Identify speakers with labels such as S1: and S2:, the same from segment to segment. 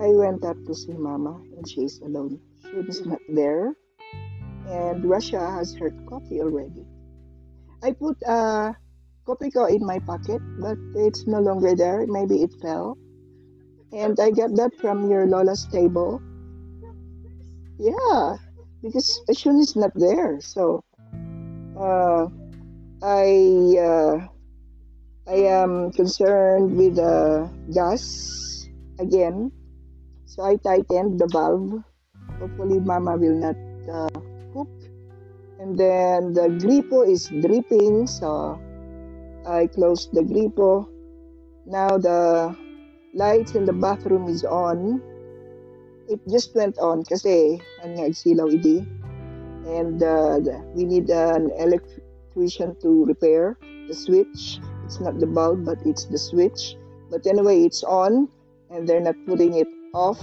S1: I went up to see Mama and she's alone. She's not there. And Russia has her coffee already. I put a coffee co in my pocket, but it's no longer there. Maybe it fell. And I got that from your Lola's table. Yeah, because Shun is not there. So uh, I uh, I am concerned with the gas again. So I tightened the valve. Hopefully, Mama will not uh, cook. And then the gripo is dripping, so I closed the gripo. Now the lights in the bathroom is on. It just went on kasi ang nagsilaw idi. And uh, we need an electrician to repair the switch. It's not the bulb, but it's the switch. But anyway, it's on, and they're not putting it off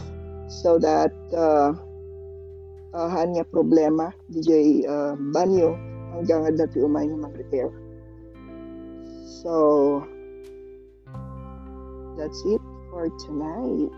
S1: so that uh, uh, hanya problema DJ uh, banyo hanggang dati umay mag-repair. So that's it for tonight.